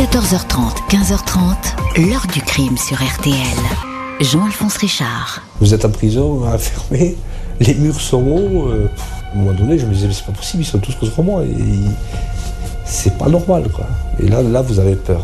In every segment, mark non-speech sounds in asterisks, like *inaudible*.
14h30, 15h30, l'heure du crime sur RTL. Jean-Alphonse Richard. Vous êtes en prison, enfermé, les murs sont hauts. euh, à un moment donné, je me disais, mais c'est pas possible, ils sont tous contre moi. Et c'est pas normal, quoi. Et là, là, vous avez peur.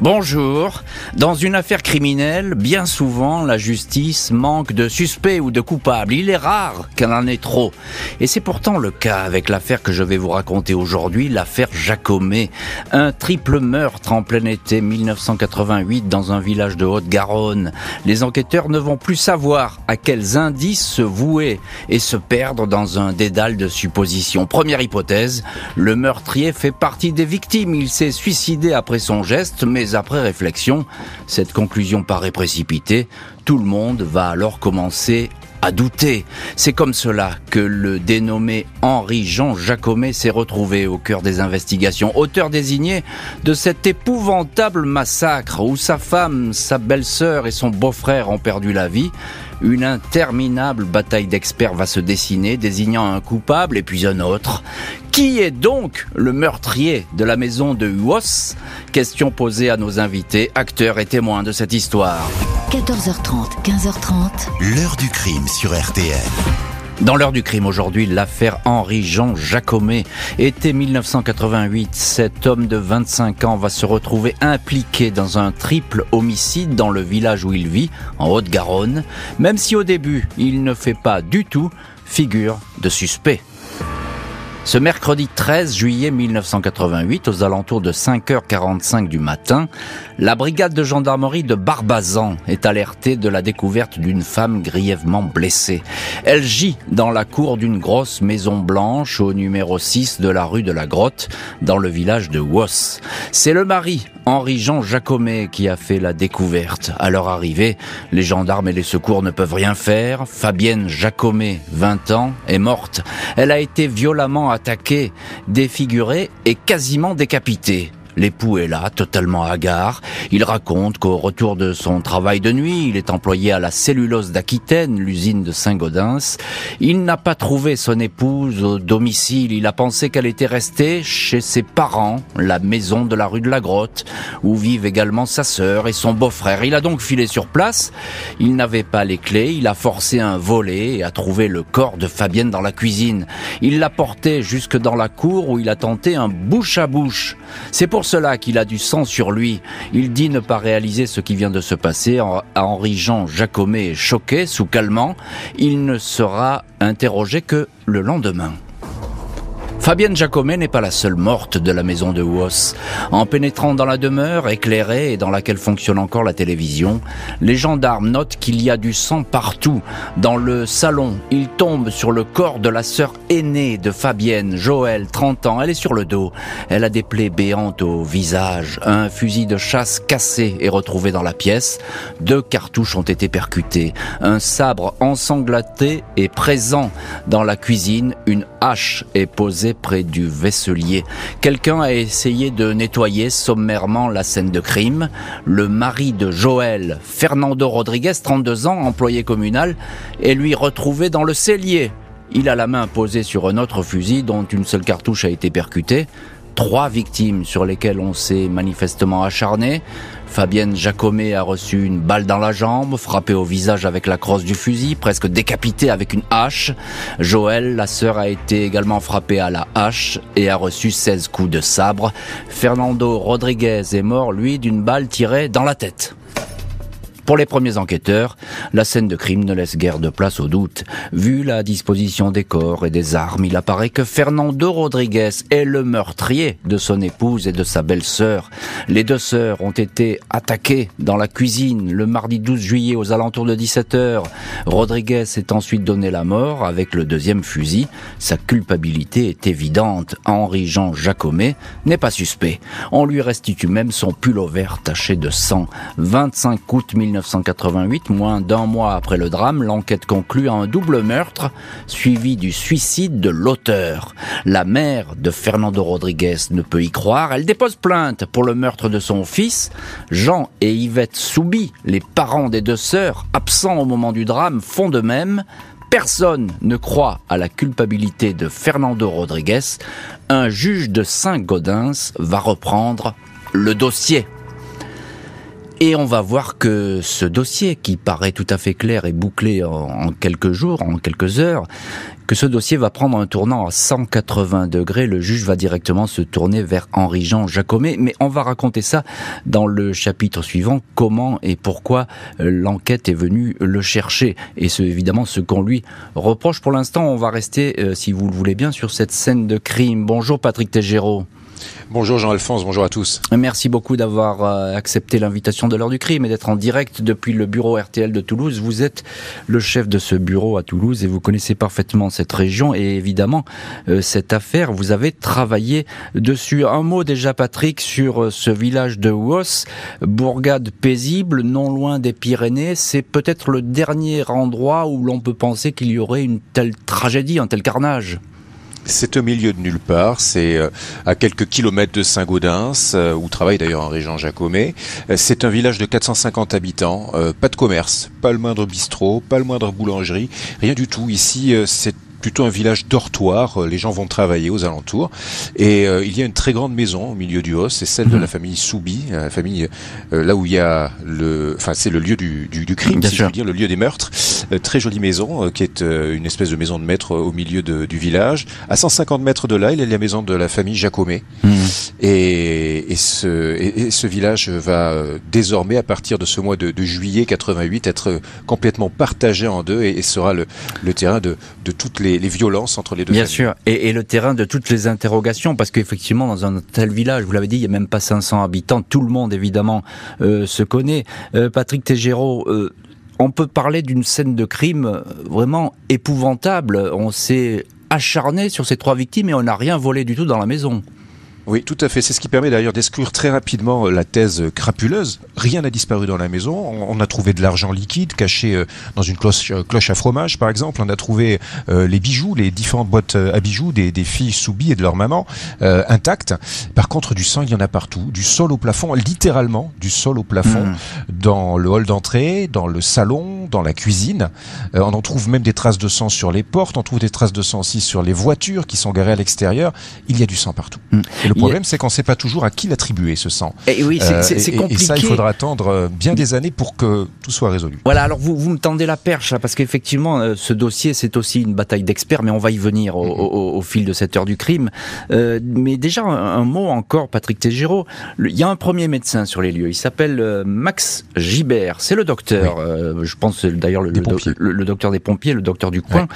Bonjour. Dans une affaire criminelle, bien souvent, la justice manque de suspects ou de coupables. Il est rare qu'elle en ait trop. Et c'est pourtant le cas avec l'affaire que je vais vous raconter aujourd'hui, l'affaire Jacomet. Un triple meurtre en plein été 1988 dans un village de Haute-Garonne. Les enquêteurs ne vont plus savoir à quels indices se vouer et se perdre dans un dédale de suppositions. Première hypothèse, le meurtrier fait partie des victimes. Il s'est suicidé après son geste, mais après réflexion, cette conclusion paraît précipitée. Tout le monde va alors commencer à douter. C'est comme cela que le dénommé Henri-Jean Jacomet s'est retrouvé au cœur des investigations, auteur désigné de cet épouvantable massacre où sa femme, sa belle-sœur et son beau-frère ont perdu la vie. Une interminable bataille d'experts va se dessiner, désignant un coupable et puis un autre. Qui est donc le meurtrier de la maison de Huos? Question posée à nos invités, acteurs et témoins de cette histoire. 14h30, 15h30, L'heure du crime sur RTL. Dans l'heure du crime aujourd'hui, l'affaire Henri-Jean Jacomet. Été 1988, cet homme de 25 ans va se retrouver impliqué dans un triple homicide dans le village où il vit, en Haute-Garonne, même si au début, il ne fait pas du tout figure de suspect. Ce mercredi 13 juillet 1988, aux alentours de 5h45 du matin, la brigade de gendarmerie de Barbazan est alertée de la découverte d'une femme grièvement blessée. Elle gît dans la cour d'une grosse maison blanche au numéro 6 de la rue de la Grotte, dans le village de Wos. C'est le mari, Henri-Jean Jacomet, qui a fait la découverte. À leur arrivée, les gendarmes et les secours ne peuvent rien faire. Fabienne Jacomet, 20 ans, est morte. Elle a été violemment attaquée, défigurée et quasiment décapitée. L'époux est là, totalement hagard. Il raconte qu'au retour de son travail de nuit, il est employé à la cellulose d'Aquitaine, l'usine de Saint-Gaudens. Il n'a pas trouvé son épouse au domicile. Il a pensé qu'elle était restée chez ses parents, la maison de la rue de la Grotte, où vivent également sa sœur et son beau-frère. Il a donc filé sur place. Il n'avait pas les clés. Il a forcé un volet et a trouvé le corps de Fabienne dans la cuisine. Il l'a porté jusque dans la cour où il a tenté un bouche à bouche. C'est pour cela qu'il a du sang sur lui. Il dit ne pas réaliser ce qui vient de se passer. À Henri-Jean Jacomet choqué, sous calmant. Il ne sera interrogé que le lendemain. Fabienne Jacomet n'est pas la seule morte de la maison de Huos. En pénétrant dans la demeure, éclairée et dans laquelle fonctionne encore la télévision, les gendarmes notent qu'il y a du sang partout. Dans le salon, ils tombent sur le corps de la sœur aînée de Fabienne, Joël, 30 ans. Elle est sur le dos. Elle a des plaies béantes au visage. Un fusil de chasse cassé est retrouvé dans la pièce. Deux cartouches ont été percutées. Un sabre ensanglanté est présent dans la cuisine. Une hache est posée près du vaisselier. Quelqu'un a essayé de nettoyer sommairement la scène de crime. Le mari de Joël, Fernando Rodriguez, 32 ans, employé communal, est lui retrouvé dans le cellier. Il a la main posée sur un autre fusil dont une seule cartouche a été percutée. Trois victimes sur lesquelles on s'est manifestement acharné. Fabienne Jacomet a reçu une balle dans la jambe, frappée au visage avec la crosse du fusil, presque décapitée avec une hache. Joël, la sœur, a été également frappée à la hache et a reçu 16 coups de sabre. Fernando Rodriguez est mort, lui, d'une balle tirée dans la tête. Pour les premiers enquêteurs, la scène de crime ne laisse guère de place au doute. Vu la disposition des corps et des armes, il apparaît que Fernando Rodriguez est le meurtrier de son épouse et de sa belle-sœur. Les deux sœurs ont été attaquées dans la cuisine le mardi 12 juillet aux alentours de 17 heures. Rodriguez s'est ensuite donné la mort avec le deuxième fusil. Sa culpabilité est évidente. Henri-Jean Jacomet n'est pas suspect. On lui restitue même son pull vert taché de sang. 25 août 1988, moins d'un mois après le drame, l'enquête conclut à un double meurtre suivi du suicide de l'auteur. La mère de Fernando Rodriguez ne peut y croire. Elle dépose plainte pour le meurtre de son fils. Jean et Yvette Soubi, les parents des deux sœurs, absents au moment du drame, font de même. Personne ne croit à la culpabilité de Fernando Rodriguez. Un juge de Saint-Gaudens va reprendre le dossier. Et on va voir que ce dossier, qui paraît tout à fait clair et bouclé en, quelques jours, en quelques heures, que ce dossier va prendre un tournant à 180 degrés. Le juge va directement se tourner vers Henri-Jean Jacomet. Mais on va raconter ça dans le chapitre suivant, comment et pourquoi euh, l'enquête est venue le chercher. Et c'est évidemment ce qu'on lui reproche. Pour l'instant, on va rester, euh, si vous le voulez bien, sur cette scène de crime. Bonjour Patrick Tégéraud. Bonjour Jean-Alphonse, bonjour à tous. Merci beaucoup d'avoir euh, accepté l'invitation de l'heure du crime et d'être en direct depuis le bureau RTL de Toulouse. Vous êtes le chef de ce bureau à Toulouse et vous connaissez parfaitement cette région et évidemment euh, cette affaire. Vous avez travaillé dessus. Un mot déjà Patrick sur euh, ce village de Wos, bourgade paisible, non loin des Pyrénées. C'est peut-être le dernier endroit où l'on peut penser qu'il y aurait une telle tragédie, un tel carnage. C'est au milieu de nulle part, c'est euh, à quelques kilomètres de Saint-Gaudens, euh, où travaille d'ailleurs Henri-Jean Jacomet. Euh, c'est un village de 450 habitants, pas de commerce, pas le moindre bistrot, pas le moindre boulangerie, rien du tout. Ici, c'est plutôt un village dortoir. Les gens vont travailler aux alentours. Et euh, il y a une très grande maison au milieu du Haut. C'est celle de mhm. la famille Soubi, euh, la famille euh, là où il y a le, enfin c'est le lieu du, du, du crime, si je veux dire, le lieu des meurtres. très jolie maison qui est une espèce de maison de maître au milieu de, du village. À 150 mètres de là, il y a la maison de la famille Jacomet. Mhm. Et, et, ce, et, ce village va désormais, à partir de ce mois de, de juillet 88, être complètement partagé en deux et, sera le, le terrain de, de toutes les les, violences entre les deux. Bien sûr, et, le terrain de toutes les interrogations, parce qu'effectivement, dans un tel village, vous l'avez dit, il n'y a même pas 500 habitants, tout le monde évidemment euh, se connaît. Euh, Patrick Tégéraud, euh, on peut parler d'une scène de crime vraiment épouvantable. On s'est acharné sur ces trois victimes et on n'a rien volé du tout dans la maison. Oui, tout à fait. C'est ce qui permet d'ailleurs d'exclure très rapidement euh, la thèse crapuleuse. Rien n'a disparu dans la maison. On a trouvé de l'argent liquide caché euh, dans une cloche, euh, cloche, à fromage, par exemple. On a trouvé les bijoux, les différentes boîtes à bijoux des, des filles soubies et de leur maman euh, intactes. Par contre, du sang, il y en a partout, du sol au plafond, littéralement du sol au plafond, mmh. dans le hall d'entrée, dans le salon, dans la cuisine. on en trouve même des traces de sang sur les portes. On trouve des traces de sang aussi sur les voitures qui sont garées à l'extérieur. Il y a du sang partout. Mmh. Le problème, c'est qu'on ne sait pas toujours à qui l'attribuer ce sang. Et oui, c'est compliqué. Euh, et ça, il faudra attendre euh, bien des années pour que tout soit résolu. Voilà, alors vous, vous me tendez la perche, parce qu'effectivement, euh, ce dossier, c'est aussi une bataille d'experts, mais on va y venir au, au, au, fil de cette heure du crime. Euh, mais déjà, un, mot encore, Patrick Tégéraud. Il y a un premier médecin sur les lieux. Il s'appelle Max Gibert. C'est le docteur. je pense d'ailleurs le, le, docteur des pompiers, le docteur du coin.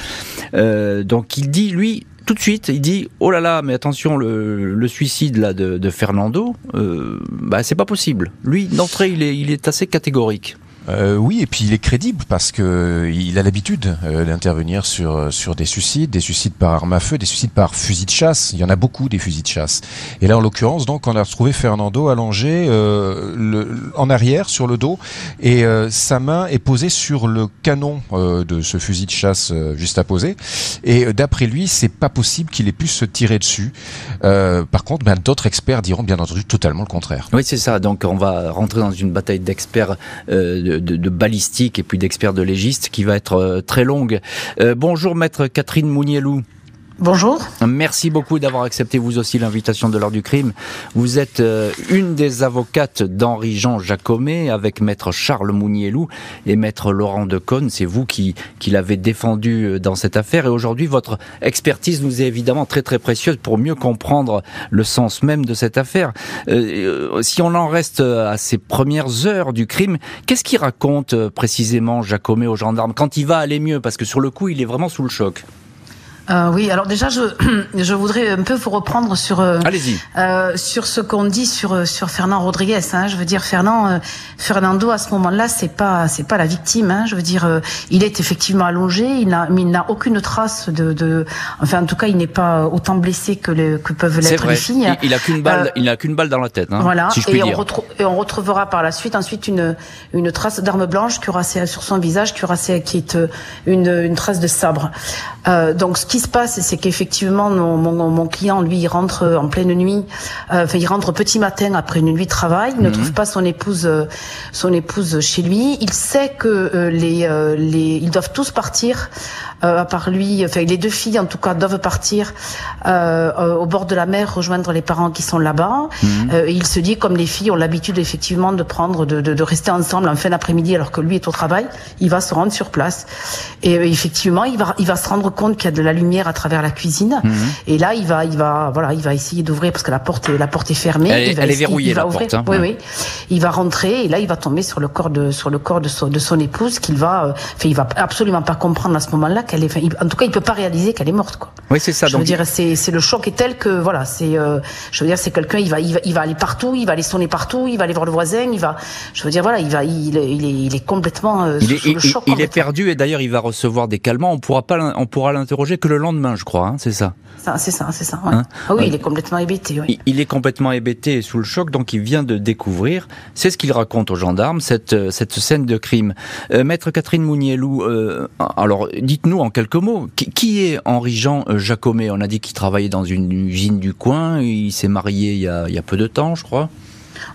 donc il dit, lui, tout de suite, il dit oh là là, mais attention, le, suicide là de, Fernando, euh, bah c'est pas possible. Lui, d'entrée, il est, il est assez catégorique. Euh, oui, et puis il est crédible parce que il a l'habitude euh, d'intervenir sur sur des suicides, des suicides par arme à feu, des suicides par fusil de chasse. Il y en a beaucoup des fusils de chasse. Et là, en l'occurrence, donc, on a retrouvé Fernando allongé euh, le, en arrière sur le dos et euh, sa main est posée sur le canon de ce fusil de chasse juste à poser. Et d'après lui, c'est pas possible qu'il ait pu se tirer dessus. par contre, ben, d'autres experts diront bien entendu totalement le contraire. Oui, c'est ça. Donc, on va rentrer dans une bataille d'experts. Euh, de, balistique et puis d'experts de légiste qui va être euh, très longue. Euh, bonjour maître Catherine Mounielou. Bonjour. Merci beaucoup d'avoir accepté vous aussi l'invitation de l'heure du crime. Vous êtes euh, une des avocates d'Henri-Jean Jacomet avec maître Charles Mounielou et maître Laurent Decaune. C'est vous qui, l'avez défendu euh, dans cette affaire et aujourd'hui votre expertise nous est évidemment très très précieuse pour mieux comprendre le sens même de cette affaire. Euh, si on en reste à ces premières heures du crime, qu'est-ce qu'il raconte précisément Jacomet aux gendarmes quand il va aller mieux? Parce que sur le coup il est vraiment sous le choc. Euh, oui, alors déjà, je, *clears throat* je voudrais un peu vous reprendre sur euh, euh sur ce qu'on dit sur euh, sur Fernand Rodriguez. Hein. Je veux dire, Fernand euh, Fernando à ce moment-là, c'est pas c'est pas la victime. Hein. Je veux dire, il est effectivement allongé, il n'a mais il n'a aucune trace de, de enfin en tout cas, il n'est pas autant blessé que le, que peuvent l'être les filles. Il, il a qu'une balle, il a qu'une balle dans la tête. Hein, voilà. Si je et, on et on retrouvera par la suite ensuite une une trace d'arme blanche qui aura sur son visage, qui aura qui est une une trace de sabre. donc ce qui se passe, c'est qu'effectivement, mon, mon, client, lui, il rentre en pleine nuit. Euh, enfin, il rentre petit matin après une nuit de travail. Il ne mhm. trouve pas son épouse, euh, son épouse chez lui. Il sait que euh, les, les, ils doivent tous partir euh, à part lui, enfin les deux filles en tout cas doivent partir euh, au bord de la mer rejoindre les parents qui sont là-bas. Mhm. il se dit comme les filles ont l'habitude effectivement de prendre, de, de, de rester ensemble en fin d'après-midi alors que lui est au travail, il va se rendre sur place. Et effectivement, il va, il va se rendre compte qu'il y a de la lumière à travers la cuisine. Mhm. Et là, il va, il va, voilà, il va essayer d'ouvrir parce que la porte, la porte est fermée. Elle, elle est verrouillée la porte. Hein. oui, oui. Il va rentrer et là, il va tomber sur le corps de, sur le corps de son, de son épouse qu'il va, euh, il va absolument pas comprendre à ce moment-là qu'elle est, en tout cas, il peut pas réaliser qu'elle est morte, quoi. Oui, c'est ça. Je veux dire, c'est, le choc est tel que, voilà, c'est, euh, je veux dire, c'est quelqu'un, il va, il va, il va aller partout, il va aller sonner partout, il va aller voir le voisin, il va, je veux dire, voilà, il va, il, il est, il est complètement euh, il est, le choc. Il, est perdu et d'ailleurs, il va recevoir des calmants. On pourra pas, on pourra l'interroger que le lendemain, je crois. Hein, c'est ça. C'est ça, c'est ça. Ouais. Hein ah oui, il est complètement hébété. Oui. Il, est complètement hébété et sous le choc, donc il vient de découvrir. C'est ce qu'il raconte aux gendarmes cette cette scène de crime. Euh, Maître Catherine Mounielou, euh, alors dites-nous en quelques mots, qui, est Henri-Jean euh, Jacomet On a dit qu'il travaillait dans une usine du coin, il s'est marié il y, a, il y a peu de temps, je crois.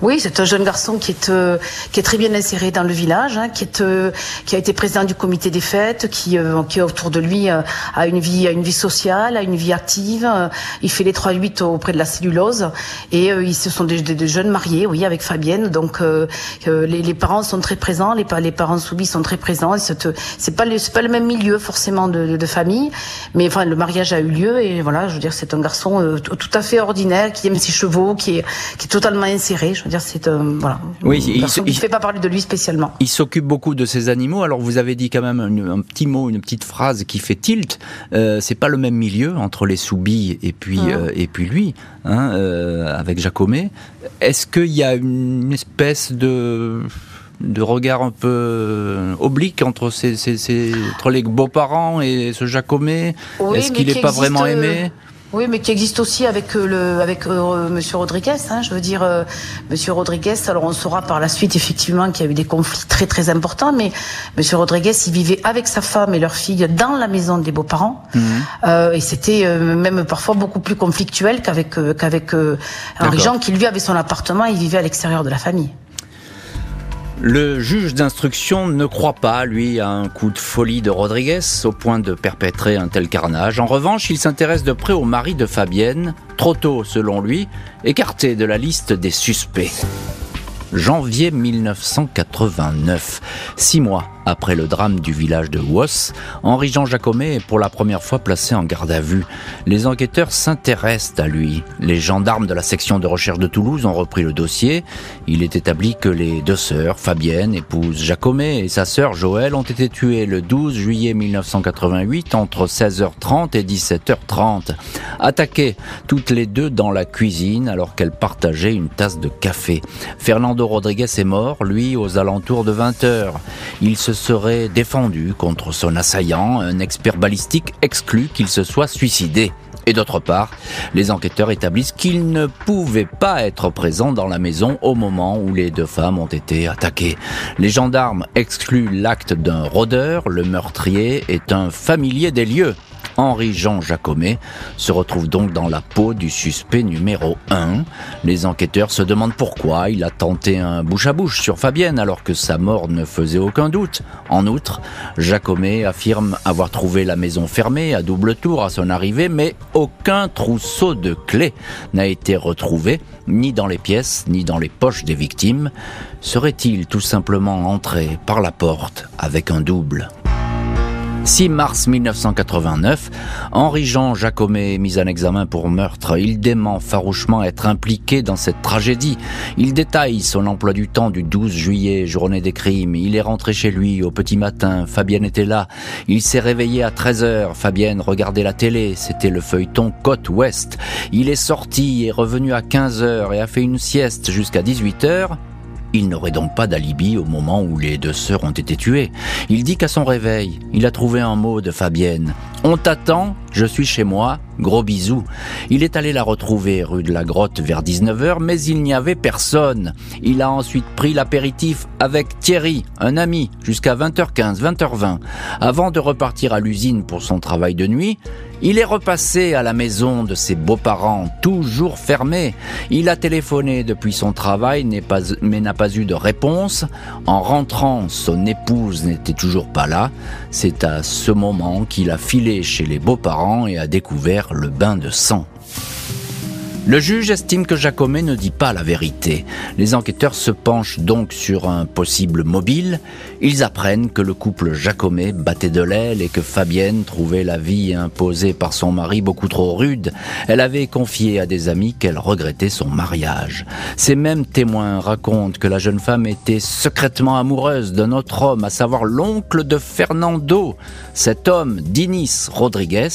Oui, c'est un jeune garçon qui est euh, qui est très bien inséré dans le village, hein, qui est euh, qui a été président du comité des fêtes, qui euh, qui autour de lui a une vie a une vie sociale, a une vie active. il fait les 3-8 auprès de la cellulose et ils se sont des, jeunes mariés, oui, avec Fabienne. Donc les, les, parents sont très présents, les, les parents soumis sont très présents. C'est pas le pas le même milieu forcément de, de, famille, mais enfin le mariage a eu lieu et voilà, je veux dire c'est un garçon tout à fait ordinaire qui aime ses chevaux, qui est qui est totalement inséré. Je veux dire, c'est euh, voilà. Oui, il ne fait pas parler de lui spécialement. Il s'occupe beaucoup de ses animaux. Alors vous avez dit quand même un, petit mot, une petite phrase qui fait tilt. Euh, c'est pas le même milieu entre les Soubis et puis euh, et puis lui, hein, euh, avec Jacomet. Est-ce qu'il y a une espèce de de regard un peu oblique entre, ces, ces, entre les beaux-parents et ce Jacomet Est-ce qu'il n'est pas vraiment aimé? Oui, mais qui existe aussi avec euh, le avec euh, Monsieur Rodriguez. Hein, je veux dire, euh, Monsieur Rodriguez. Alors on saura par la suite effectivement qu'il y a eu des conflits très très importants, mais Monsieur Rodriguez, il vivait avec sa femme et leur fille dans la maison des beaux-parents, mhm. euh, et c'était euh, même parfois beaucoup plus conflictuel qu'avec qu'avec Henri Jean, qui lui avait son appartement et il vivait à l'extérieur de la famille. Le juge d'instruction ne croit pas, lui, à un coup de folie de Rodriguez au point de perpétrer un tel carnage. En revanche, il s'intéresse de près au mari de Fabienne, trop tôt selon lui, écarté de la liste des suspects. Janvier 1989, six mois après le drame du village de Wos, Henri-Jean Jacomet est pour la première fois placé en garde à vue. Les enquêteurs s'intéressent à lui. Les gendarmes de la section de recherche de Toulouse ont repris le dossier. Il est établi que les deux sœurs, Fabienne, épouse Jacomet, et sa sœur Joël, ont été tuées le 12 juillet 1988 entre 16h30 et 17h30. Attaquées toutes les deux dans la cuisine alors qu'elles partageaient une tasse de café. Fernando Rodriguez est mort, lui, aux alentours de 20h. Il se serait défendu contre son assaillant, un expert balistique exclut qu'il se soit suicidé. Et d'autre part, les enquêteurs établissent qu'il ne pouvait pas être présent dans la maison au moment où les deux femmes ont été attaquées. Les gendarmes excluent l'acte d'un rôdeur, le meurtrier est un familier des lieux. Henri-Jean Jacomet se retrouve donc dans la peau du suspect numéro 1. Les enquêteurs se demandent pourquoi il a tenté un bouche à bouche sur Fabienne alors que sa mort ne faisait aucun doute. En outre, Jacomet affirme avoir trouvé la maison fermée à double tour à son arrivée, mais aucun trousseau de clés n'a été retrouvé, ni dans les pièces, ni dans les poches des victimes. Serait-il tout simplement entré par la porte avec un double? 6 mars 1989, Henri-Jean Jacomet est mis en examen pour meurtre. Il dément farouchement être impliqué dans cette tragédie. Il détaille son emploi du temps du 12 juillet, journée des crimes. Il est rentré chez lui au petit matin. Fabienne était là. Il s'est réveillé à 13 heures. Fabienne regardait la télé. C'était le feuilleton Côte Ouest. Il est sorti et revenu à 15 heures et a fait une sieste jusqu'à 18 heures. Il n'aurait donc pas d'alibi au moment où les deux sœurs ont été tuées. Il dit qu'à son réveil, il a trouvé un mot de Fabienne. On t'attend, je suis chez moi, gros bisous. Il est allé la retrouver rue de la Grotte vers 19h, mais il n'y avait personne. Il a ensuite pris l'apéritif avec Thierry, un ami, jusqu'à 20h15, 20h20. Avant de repartir à l'usine pour son travail de nuit, il est repassé à la maison de ses beaux-parents, toujours fermée. Il a téléphoné depuis son travail, mais n'a pas eu de réponse. En rentrant, son épouse n'était toujours pas là. C'est à ce moment qu'il a filé chez les beaux-parents et a découvert le bain de sang. Le juge estime que Jacomet ne dit pas la vérité. Les enquêteurs se penchent donc sur un possible mobile. Ils apprennent que le couple Jacomet battait de l'aile et que Fabienne trouvait la vie imposée par son mari beaucoup trop rude. Elle avait confié à des amis qu'elle regrettait son mariage. Ces mêmes témoins racontent que la jeune femme était secrètement amoureuse d'un autre homme, à savoir l'oncle de Fernando. Cet homme, Dinis Rodriguez,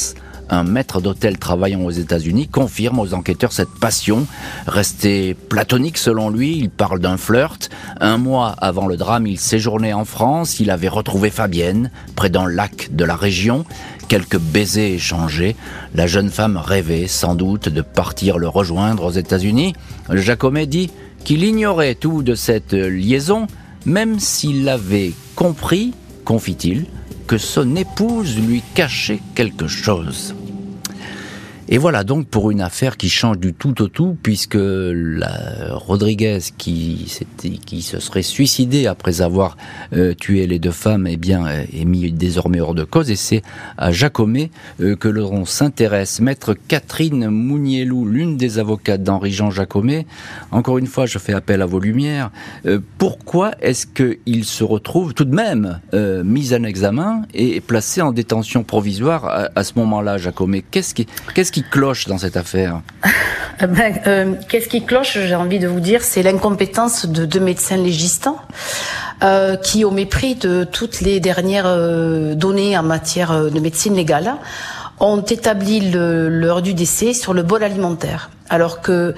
un maître d'hôtel travaillant aux États-Unis, confirme aux enquêteurs cette passion. Restée platonique selon lui, il parle d'un flirt. Un mois avant le drame, il séjournait en France, il avait retrouvé Fabienne, près d'un lac de la région. Quelques baisers échangés, la jeune femme rêvait sans doute de partir le rejoindre aux États-Unis. Jacomet dit qu'il ignorait tout de cette liaison, même s'il avait compris, confie-t-il, que son épouse lui cachait quelque chose. Et voilà donc pour une affaire qui change du tout au tout, puisque la Rodriguez qui, qui se serait suicidé après avoir euh, tué les deux femmes, eh bien, euh, est mis désormais hors de cause. Et c'est à Jacomet euh, que l'on s'intéresse. Maître Catherine Mounielou, l'une des avocates d'Henri-Jean Jacomet. Encore une fois, je fais appel à vos lumières. pourquoi est-ce qu'il se retrouve tout de même mis en examen et placé en détention provisoire à, ce moment-là, Jacomet Qu'est-ce qui, qui cloche dans cette affaire eh ben, euh, Qu'est-ce qui cloche, j'ai envie de vous dire, c'est l'incompétence de deux médecins légistants euh, qui, au mépris de toutes les dernières euh, données en matière de médecine légale, ont établi l'heure du décès sur le bol alimentaire. Alors que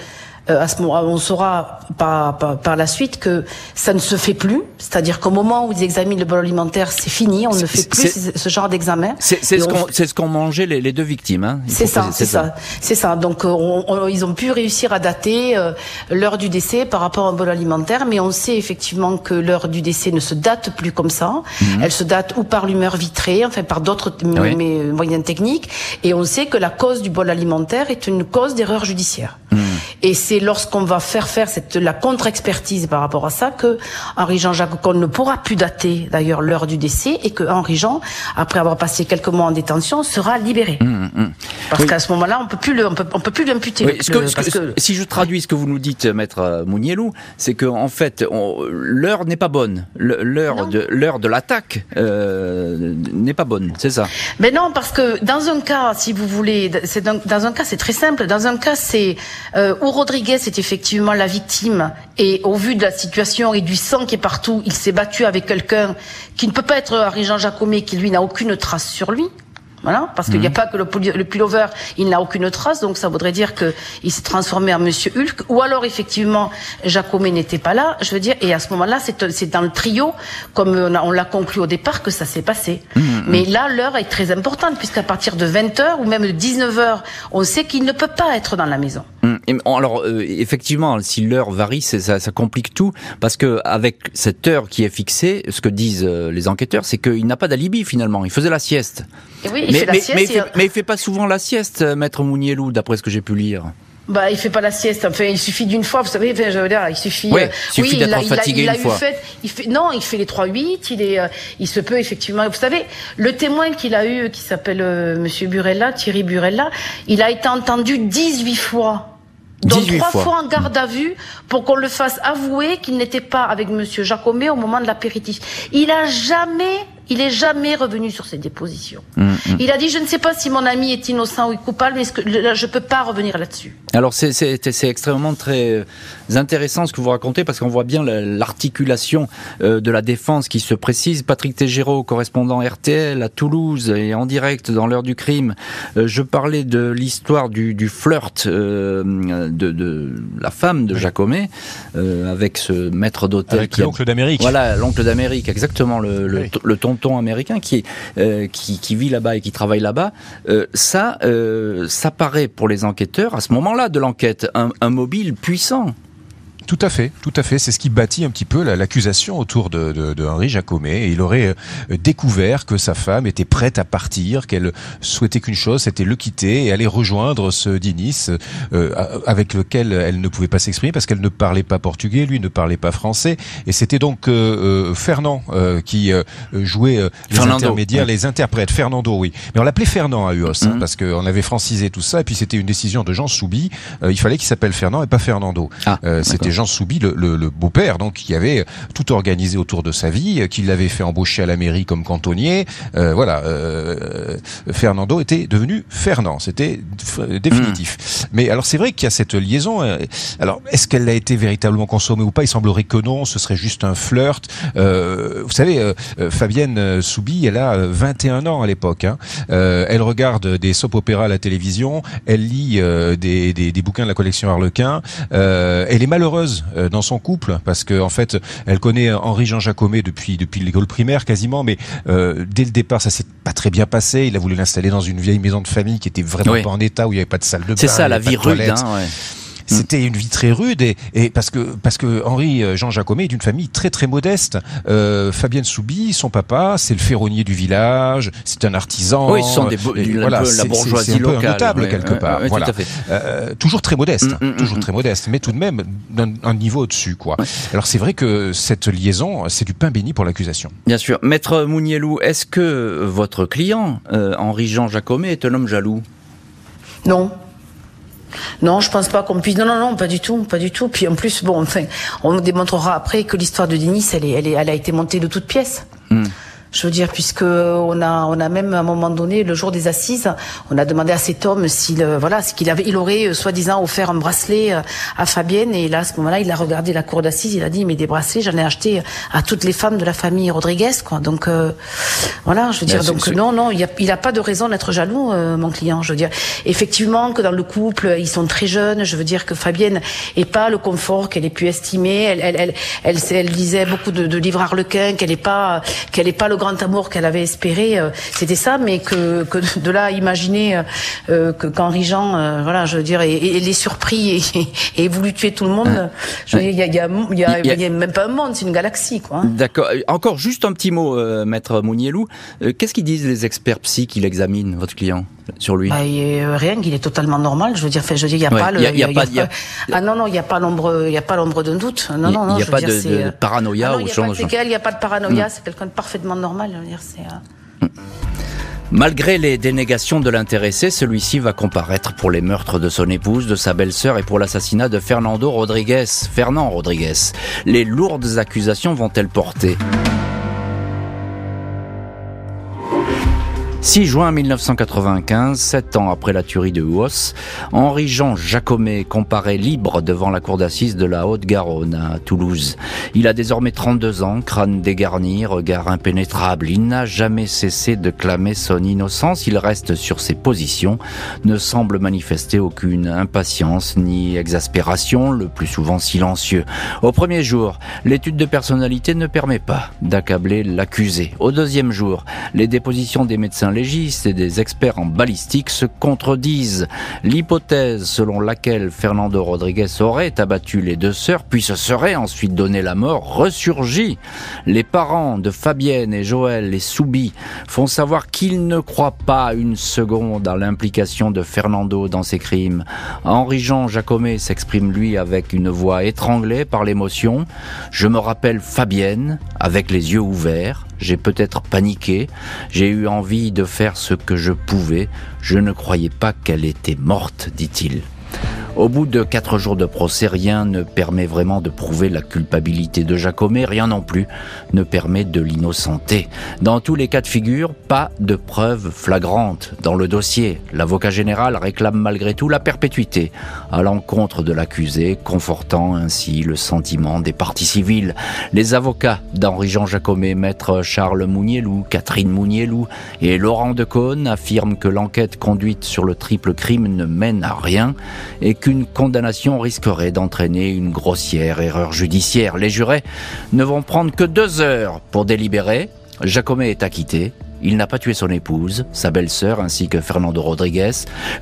euh, à ce moment, on saura par, par, la suite que ça ne se fait plus. C'est-à-dire qu'au moment où ils examinent le bol alimentaire, c'est fini. On ne fait plus ce genre d'examen. C'est ce qu'ont mangé les, les, deux victimes. Hein. C'est ça, c'est ça, c'est ça. Donc euh, ils ont pu réussir à dater euh, l'heure du décès par rapport au bol alimentaire, mais on sait effectivement que l'heure du décès ne se date plus comme ça. Mhm. Elle se date ou par l'humeur vitrée, enfin par d'autres moyens techniques, et on sait que la cause du bol alimentaire est une cause d'erreur judiciaire. Mhm. Et c'est lorsqu'on va faire faire cette, la contre-expertise par rapport à ça que Henri-Jean Jacques ne pourra plus dater d'ailleurs l'heure du décès et que Henri-Jean, après avoir passé quelques mois en détention, sera libéré. Mmh, mmh. Parce qu'à ce moment-là, on peut plus le, on peut, on peut plus l'imputer. Oui, que, Si je traduis ce que vous nous dites, maître euh, Mounielou, c'est que en fait, l'heure n'est pas bonne. L'heure de l'heure de l'attaque euh, n'est pas bonne, c'est ça? Mais non, parce que dans un cas, si vous voulez, c'est dans, dans, un cas, c'est très simple. Dans un cas, c'est euh, Rodriguez est effectivement la victime et au vu de la situation et du sang qui est partout, il s'est battu avec quelqu'un qui ne peut pas être Harry-Jean Jacomet, qui lui n'a aucune trace sur lui. Voilà, parce qu'il n'y a mhm. pas que le, le pullover, il n'a aucune trace, donc ça voudrait dire qu'il s'est transformé en Monsieur Hulk, ou alors effectivement Jacomet n'était pas là. Je veux dire, et à ce moment-là, c'est dans le trio, comme on l'a conclu au départ, que ça s'est passé. Mhm, mhm. Mais là, l'heure est très importante, puisqu'à partir de 20 h ou même de 19 h on sait qu'il ne peut pas être dans la maison. Alors euh, effectivement, si l'heure varie, ça, ça, complique tout parce que avec cette heure qui est fixée, ce que disent euh, les enquêteurs, c'est qu'il n'a pas d'alibi finalement. Il faisait la sieste. oui, il mais, fait la sieste. Mais il, fait, pas souvent la sieste, euh, maître Mounielou, d'après ce que j'ai pu lire. Bah, il fait pas la sieste. Enfin, il suffit d'une fois, vous savez. je veux dire, il suffit. Ouais, oui, d'être fatigué il a, une fois. Fait, il fait, non, il fait les 3-8. Il est, il se peut effectivement. Vous savez, le témoin qu'il a eu, qui s'appelle Monsieur Burella, Thierry Burella, il a été entendu 18 fois donc trois fois. en garde à vue pour qu'on le fasse avouer qu'il n'était pas avec Monsieur Jacomet au moment de l'apéritif. Il a jamais il est jamais revenu sur ses dépositions. Mm, mm. Il a dit je ne sais pas si mon ami est innocent ou coupable, mais je ne peux pas revenir là-dessus. Alors c'est extrêmement très euh, intéressant ce que vous racontez parce qu'on voit bien l'articulation euh, de la défense qui se précise. Patrick Tégéraud, correspondant RTL à Toulouse et en direct dans l'heure du crime. Euh, je parlais de l'histoire du, flirt de, de, la femme de Jacomet avec ce maître d'hôtel. Avec l'oncle d'Amérique. Voilà, l'oncle d'Amérique, exactement le, le, ton tonton américain qui, est, qui, qui, vit là-bas et qui travaille là-bas, ça, ça paraît pour les enquêteurs à ce moment-là de l'enquête un, un mobile puissant. Tout à fait, tout à fait. C'est ce qui bâtit un petit peu l'accusation autour de, de, de, Henri Jacomet. il aurait euh, découvert que sa femme était prête à partir, qu'elle souhaitait qu'une chose, c'était le quitter et aller rejoindre ce Dinis euh, avec lequel elle ne pouvait pas s'exprimer parce qu'elle ne parlait pas portugais, lui ne parlait pas français. Et c'était donc euh, euh Fernand qui jouait les intermédiaires, les interprètes. Fernando, oui. Mais on l'appelait Fernand à UOS hein, mm-hmm. parce qu'on avait francisé tout ça. Et puis c'était une décision de Jean Soubi. il fallait qu'il s'appelle Fernand et pas Fernando. Ah, c'était Jean Soubi, le, le, beau-père, donc qui avait tout organisé autour de sa vie, euh, qui l'avait fait embaucher à la mairie comme cantonnier. Euh, voilà, euh, Fernando était devenu Fernand, c'était définitif. Hmm. Mais alors c'est vrai qu'il y a cette liaison. Alors est-ce qu'elle a été véritablement consommée ou pas? Il semblerait que non, ce serait juste un flirt. vous savez, Fabienne Soubi, elle a 21 ans à l'époque. Hein. elle regarde des soap-opéras à la télévision, elle lit des, des, des, bouquins de la collection Harlequin. elle est malheureuse euh, dans son couple parce que en fait elle connaît Henri Jean Jacomet depuis depuis l'école primaire quasiment mais euh, dès le départ ça s'est pas très bien passé. Il a voulu l'installer dans une vieille maison de famille qui était vraiment pas en état où il y avait pas de salle de bain c'est ça la vie rude hein, ouais. Mm. C'était une vie très rude et, et, parce que parce que Henri euh, Jean Jacomet est d'une famille très très modeste. Euh, Fabienne Soubi, son papa, c'est le ferronnier du village, c'est un artisan. Oui, ce sont des voilà, la bourgeoisie c'est, un locale, notable quelque part. voilà. Euh, toujours très modeste, mm, mm, toujours très modeste, mais tout de même d'un niveau au-dessus quoi. Alors c'est vrai que cette liaison, c'est du pain béni pour l'accusation. Bien sûr, maître Mounielou, est-ce que votre client euh, Henri Jean Jacomet est un homme jaloux? Non, non, je pense pas qu'on puisse. Non, non, non, pas du tout, pas du tout. Puis en plus, bon, enfin, on démontrera après que l'histoire de Denis, elle, est, elle, est, elle a été montée de toutes pièces. Hmm. Je veux dire, puisque on a, on a même à un moment donné, le jour des assises, on a demandé à cet homme s'il, euh, voilà, ce qu'il avait, il aurait euh, soi-disant offert un bracelet euh, à Fabienne. Et là, à ce moment-là, il a regardé la cour d'assises, il a dit, mais des bracelets, j'en ai acheté à toutes les femmes de la famille Rodriguez, quoi. Donc voilà, je veux dire, donc non, non, il a, il a pas de raison d'être jaloux, mon client. Je veux dire, effectivement, que dans le couple, ils sont très jeunes. Je veux dire que Fabienne est pas le confort qu'elle ait pu estimer. Elle, elle, elle, elle, elle lisait beaucoup de, de livres harlequins, qu'elle est pas, qu'elle est pas le grand amour qu'elle avait espéré, euh, c'était ça, mais que, que de là imaginer euh, que qu'Henri Jean, euh, voilà, je veux dire, et, les surpris et, et, voulu tuer tout le monde. Il y a, y, a, y, a, y a, même pas un monde, c'est une galaxie, quoi. Hein. D'accord. Encore juste un petit mot, maître Mounielou. Qu'est-ce qu'ils disent les experts psy qui l'examinent, votre client sur lui bah, Rien, qu'il est totalement normal. Je veux dire, je il n'y a pas le. Y a, y a, pas, Ah non non, il n'y a pas l'ombre, il y a pas l'ombre d'un doute. Non non non. Il n'y a pas de, paranoïa ah, ou. Il n'y a pas de paranoïa. C'est quelqu'un de parfaitement normal. Euh, Malgré les dénégations de l'intéressé, celui-ci va comparaître pour les meurtres de son épouse, de sa belle-sœur et pour l'assassinat de Fernando Rodriguez. Fernand Rodriguez. Les lourdes accusations vont-elles porter? 6 juin 1995, sept ans après la tuerie de Huos, Henri-Jean Jacomet comparaît libre devant la cour d'assises de la Haute-Garonne à Toulouse. Il a désormais 32 ans, crâne dégarni, regard impénétrable. Il n'a jamais cessé de clamer son innocence. Il reste sur ses positions, ne semble manifester aucune impatience ni exaspération, le plus souvent silencieux. Au premier jour, l'étude de personnalité ne permet pas d'accabler l'accusé. Au deuxième jour, les dépositions des médecins légistes et des experts en balistique se contredisent. L'hypothèse selon laquelle Fernando Rodriguez aurait abattu les deux sœurs, puis se serait ensuite donné la mort, ressurgit. Les parents de Fabienne et Joël, les Soubi, font savoir qu'ils ne croient pas une seconde à l'implication de Fernando dans ces crimes. Henri-Jean Jacomet s'exprime lui avec une voix étranglée par l'émotion. Je me rappelle Fabienne, avec les yeux ouverts, j'ai peut-être paniqué, j'ai eu envie de faire ce que je pouvais, je ne croyais pas qu'elle était morte, dit-il. Au bout de quatre jours de procès, rien ne permet vraiment de prouver la culpabilité de Jacomet, rien non plus ne permet de l'innocenter. Dans tous les cas de figure, pas de preuves flagrantes dans le dossier. L'avocat général réclame malgré tout la perpétuité à l'encontre de l'accusé, confortant ainsi le sentiment des parties civiles. Les avocats d'Henri-Jean Jacomet, maître Charles Mounielou, Catherine Mounielou et Laurent Decaune affirment que l'enquête conduite sur le triple crime ne mène à rien et qu'une condamnation risquerait d'entraîner une grossière erreur judiciaire. Les jurés ne vont prendre que deux heures pour délibérer Jacomet est acquitté. Il n'a pas tué son épouse, sa belle-sœur ainsi que Fernando Rodriguez.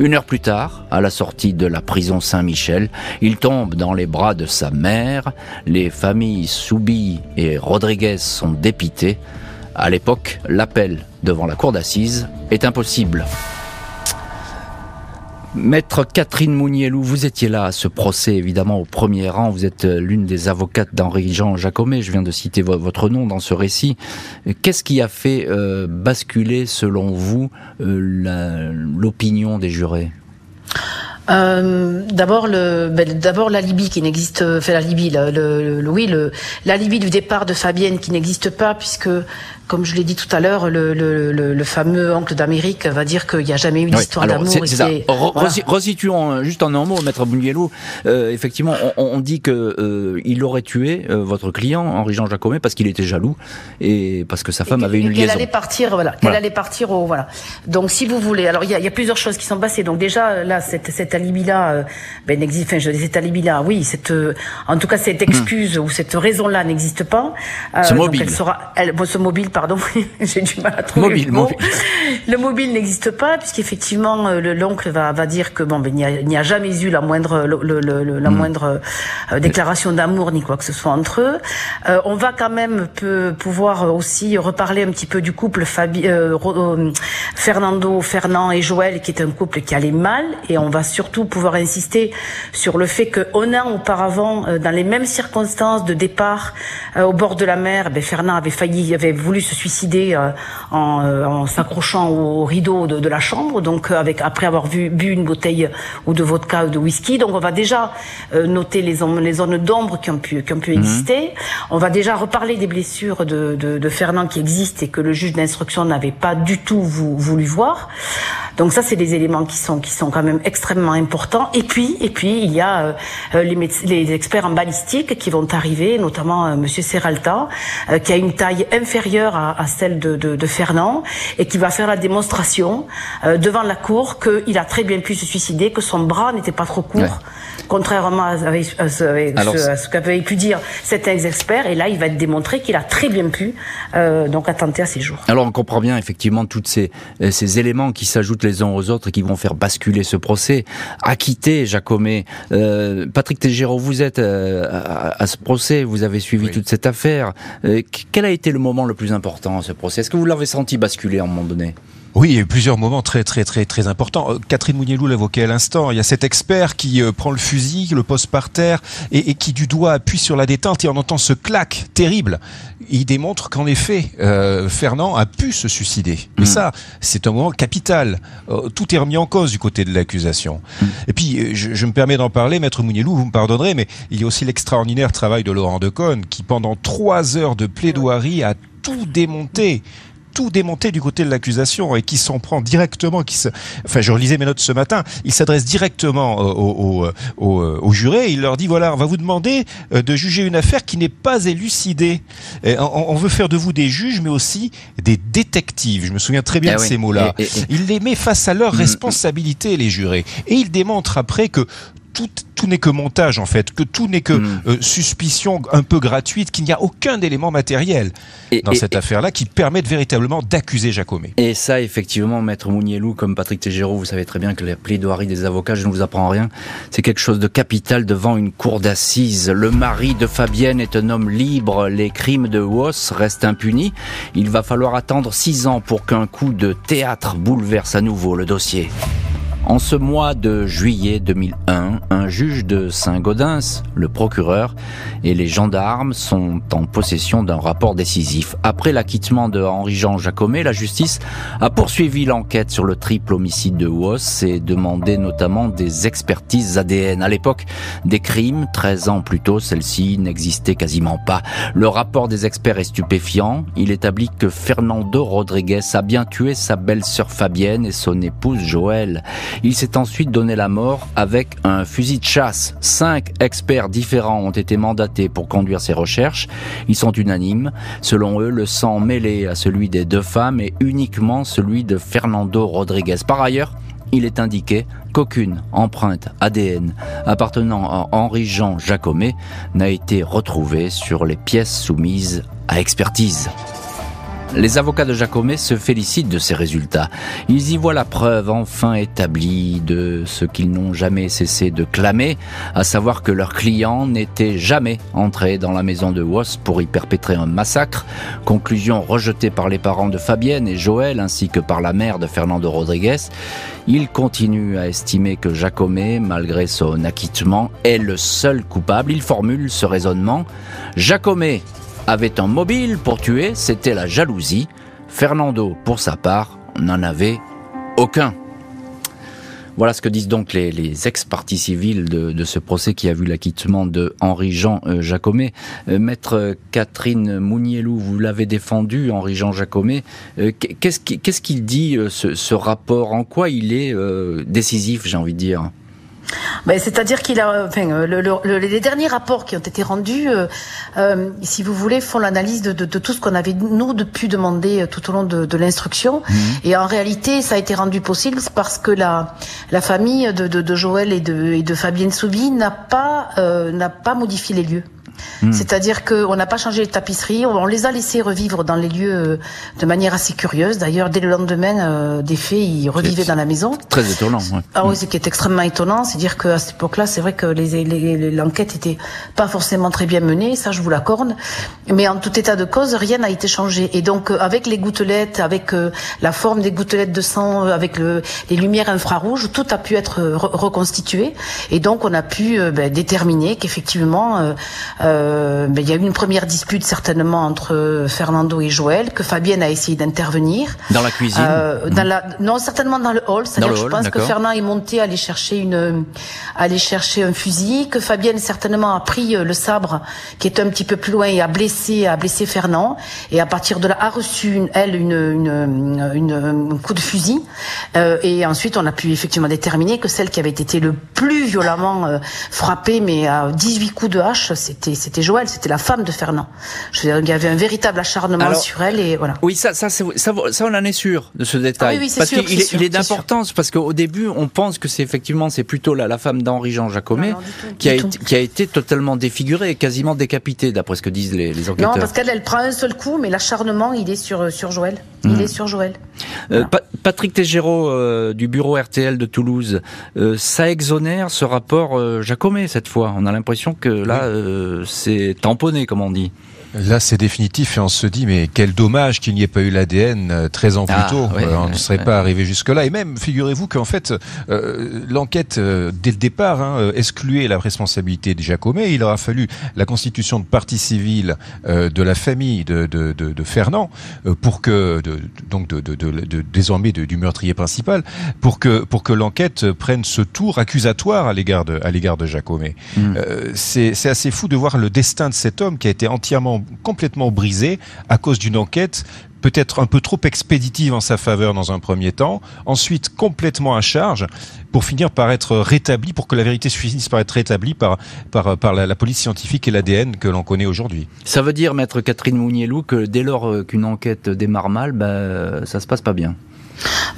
Une heure plus tard, à la sortie de la prison Saint-Michel, il tombe dans les bras de sa mère. Les familles Soubi et Rodriguez sont dépitées. À l'époque, l'appel devant la cour d'assises est impossible. Maître Catherine Mounielou, vous étiez là à ce procès, évidemment, au premier rang. Vous êtes euh, l'une des avocates d'Henri-Jean Jacomet. Je viens de citer votre nom dans ce récit. Qu'est-ce qui a fait euh, basculer, selon vous, euh, l'opinion des jurés? D'abord le, ben, qui n'existe, fait oui, le, la Libye du départ de Fabienne qui n'existe pas puisque comme je l'ai dit tout à l'heure, le, le, le, fameux oncle d'Amérique va dire qu'il n'y a jamais eu d'histoire d'amour. Ça. Resituons euh, juste en un mot, maître Bungiello. Euh, effectivement, on, on, dit que euh, il aurait tué euh, votre client Henri-Jean Jacomet parce qu'il était jaloux et parce que sa femme avait une liaison. Qu'elle allait partir, voilà. Qu'elle allait partir au voilà. Donc, si vous voulez, alors il y a, y a, plusieurs choses qui sont passées. Donc déjà là, cette, cet alibi-là, ben n'existe. Enfin, je dis cet alibi-là, oui, cette, en tout cas cette excuse ou cette raison-là n'existe pas. ce mobile. Elle sera, elle, ce mobile, pardon, *laughs* j'ai du mal à trouver mobile, le mobile. Le mobile n'existe pas puisqu'effectivement euh, l'oncle va, va dire que bon, ben, il n'y a, a, jamais eu la moindre, le, le, la mm. moindre euh, déclaration d'amour ni quoi que ce soit entre eux. Euh, on va quand même peut pouvoir aussi reparler un petit peu du couple Fabi, euh, Fernando, Fernand et Joël, qui est un couple qui allait mal, et on va surtout pouvoir insister sur le fait que un an auparavant, dans les mêmes circonstances de départ au bord de la mer, ben, Fernand avait failli, avait voulu se suicider euh, en, euh, en s'accrochant au rideau de, de, la chambre, donc euh, avec après avoir vu, bu une bouteille ou de vodka ou de whisky. Donc on va déjà noter les, les zones d'ombre qui ont pu, qui ont pu mhm. exister. On va déjà reparler des blessures de, de, de Fernand qui existent et que le juge d'instruction n'avait pas du tout voulu voir. Donc ça, c'est des éléments qui sont qui sont quand même extrêmement importants. Et puis et puis il y a les, les, experts en balistique qui vont arriver, notamment euh, Monsieur Serralta, qui a une taille inférieure à à, celle de, de, de, Fernand et qui va faire la démonstration euh, devant la cour qu'il a très bien pu se suicider, que son bras n'était pas trop court, contrairement à, à, ce, qu'avait pu dire certains experts. Et là, il va être démontré qu'il a très bien pu euh, donc attenter à ses jours. Alors on comprend bien effectivement tous ces, euh, ces éléments qui s'ajoutent les uns aux autres et qui vont faire basculer ce procès. Acquitté, Jacomet. Euh, Patrick Tégéraud, vous êtes euh, à, à, ce procès, vous avez suivi toute cette affaire. quel a été le moment le plus important ce procès. Est-ce que vous l'avez senti basculer à un moment donné? Oui, il y a eu plusieurs moments très très très très importants. Euh, Catherine Mounielou l'évoquait à l'instant. Il y a cet expert qui euh, prend le fusil, le pose par terre et, qui du doigt appuie sur la détente et on entend ce claque terrible. Il démontre qu'en effet, euh, Fernand a pu se suicider. Mais mm. ça, c'est un moment capital. tout est remis en cause du côté de l'accusation. Mm. Et puis, je, me permets d'en parler, maître Mounielou, vous me pardonnerez, mais il y a aussi l'extraordinaire travail de Laurent Decaune qui, pendant trois heures de plaidoirie, a tout démonté tout démonté du côté de l'accusation et qui s'en prend directement, qui se... enfin je relisais mes notes ce matin, il s'adresse directement aux, aux, aux, jurés, il leur dit voilà, on va vous demander euh, de juger une affaire qui n'est pas élucidée. on, veut faire de vous des juges, mais aussi des détectives. Je me souviens très bien ah de ces mots-là. Il les met face à leurs mm. responsabilités, les jurés. Et il démontre après que tout, tout n'est que montage en fait, que tout n'est que hmm. euh, suspicion un peu gratuite, qu'il n'y a aucun élément matériel dans cette affaire-là qui permette véritablement d'accuser Jacomet. Et ça, effectivement, Maître Mounielou, comme Patrick Tégéraud, vous savez très bien que la plaidoirie des avocats, je ne vous apprends rien, c'est quelque chose de capital devant une cour d'assises. Le mari de Fabienne est un homme libre, les crimes de Woss restent impunis. Il va falloir attendre six ans pour qu'un coup de théâtre bouleverse à nouveau le dossier. En ce mois de juillet 2001, un juge de Saint-Gaudens, le procureur et les gendarmes sont en possession d'un rapport décisif. Après l'acquittement de Henri-Jean Jacomet, la justice a poursuivi l'enquête sur le triple homicide de Woss et demandé notamment des expertises ADN. À l'époque des crimes, 13 ans plus tôt, celle-ci n'existait quasiment pas. Le rapport des experts est stupéfiant. Il établit que Fernando Rodriguez a bien tué sa belle-sœur Fabienne et son épouse Joël. Il s'est ensuite donné la mort avec un fusil de chasse. Cinq experts différents ont été mandatés pour conduire ces recherches. Ils sont unanimes. Selon eux, le sang mêlé à celui des deux femmes est uniquement celui de Fernando Rodriguez. Par ailleurs, il est indiqué qu'aucune empreinte ADN appartenant à Henri-Jean Jacomet n'a été retrouvée sur les pièces soumises à expertise. Les avocats de Jacomet se félicitent de ces résultats. Ils y voient la preuve enfin établie de ce qu'ils n'ont jamais cessé de clamer, à savoir que leur client n'était jamais entré dans la maison de Woss pour y perpétrer un massacre. Conclusion rejetée par les parents de Fabienne et Joël ainsi que par la mère de Fernando Rodriguez. Ils continuent à estimer que Jacomet, malgré son acquittement, est le seul coupable. Il formule ce raisonnement. Jacomet avait un mobile pour tuer, c'était la jalousie. Fernando, pour sa part, n'en avait aucun. Voilà ce que disent donc les, ex-parties civiles de, ce procès qui a vu l'acquittement de Henri-Jean euh, Jacomet. Euh, maître Catherine Mounielou, vous l'avez défendu, Henri-Jean Jacomet. Euh, qu'est-ce qu'il dit, ce, rapport? En quoi il est décisif, j'ai envie de dire? Ben, C'est-à-dire qu'il a, enfin, le, les derniers rapports qui ont été rendus, euh, euh, si vous voulez, font l'analyse de, de, de, tout ce qu'on avait nous depuis demandé euh, tout au long de, de l'instruction. Mhm. Et en réalité, ça a été rendu possible parce que la, la famille de, de, Joël et de, et de Fabienne Soubi n'a pas, euh, n'a pas modifié les lieux. Hmm. C'est-à-dire qu'on n'a pas changé les tapisseries, on les a laissés revivre dans les lieux euh, de manière assez curieuse. D'ailleurs, dès le lendemain euh, des faits, ils revivaient dans la maison. Très étonnant. Ouais. Ah oui, hmm. ce qui est extrêmement étonnant, c'est dire qu'à cette époque-là, c'est vrai que les, l'enquête était pas forcément très bien menée, ça je vous l'accorde. Mais en tout état de cause, rien n'a été changé. Et donc, euh, avec les gouttelettes, avec la forme des gouttelettes de sang, avec le, les lumières infrarouges, tout a pu être reconstitué. Et donc, on a pu ben, déterminer qu'effectivement, euh, ben, il y a eu une première dispute certainement entre Fernando et Joël, que Fabienne a essayé d'intervenir. Dans la cuisine euh, dans la, Non, certainement dans le hall. C'est-à-dire je pense que Fernand est monté aller chercher une, aller chercher un fusil, que Fabienne certainement a pris euh, le sabre qui est un petit peu plus loin et a blessé, a blessé Fernand. Et à partir de là, a reçu une, elle une, une, une, un coup de fusil. Euh, et ensuite, on a pu effectivement déterminer que celle qui avait été le plus violemment euh, frappée, mais à 18 coups de hache, c'était c'était Joël, c'était la femme de Fernand. Je veux dire, il y avait un véritable acharnement sur elle et voilà. Oui, ça, ça, ça, ça, on en est sûr de ce détail. Ah oui, parce qu'il est, il est d'importance parce qu'au début, on pense que c'est effectivement c'est plutôt la, la femme d'Henri Jean Jacomet qui a, été, qui a été totalement défigurée, quasiment décapitée, d'après ce que disent les, les enquêteurs. Non, parce qu'elle, elle prend un seul coup, mais l'acharnement, il est sur sur Joël. Il hmm. est sur Joël. Euh, Patrick Tégéraud euh, du bureau RTL de Toulouse, euh, ça exonère ce rapport euh, Jacomet cette fois. On a l'impression que là, c'est tamponné, comme on dit. Là, c'est définitif et on se dit, mais quel dommage qu'il n'y ait pas eu l'ADN 13 ans plus ah, tôt. on ne serait pas arrivé jusque-là. Et même, figurez-vous qu'en fait, l'enquête, dès le départ, hein, excluait la responsabilité de Jacomet. Il aura fallu la constitution de partie civile de la famille de, de, de, de Fernand pour que, donc de, désormais du meurtrier principal, pour que, pour que l'enquête prenne ce tour accusatoire à l'égard de, à l'égard de Jacomet. Hmm. c'est assez fou de voir le destin de cet homme qui a été entièrement complètement brisé à cause d'une enquête peut-être un peu trop expéditive en sa faveur dans un premier temps, ensuite complètement à charge, pour finir par être rétabli, pour que la vérité finisse par être rétablie par, la, police scientifique et l'ADN que l'on connaît aujourd'hui. Ça veut dire, maître Catherine Mounielou, que dès lors qu'une enquête démarre mal, ben, ça se passe pas bien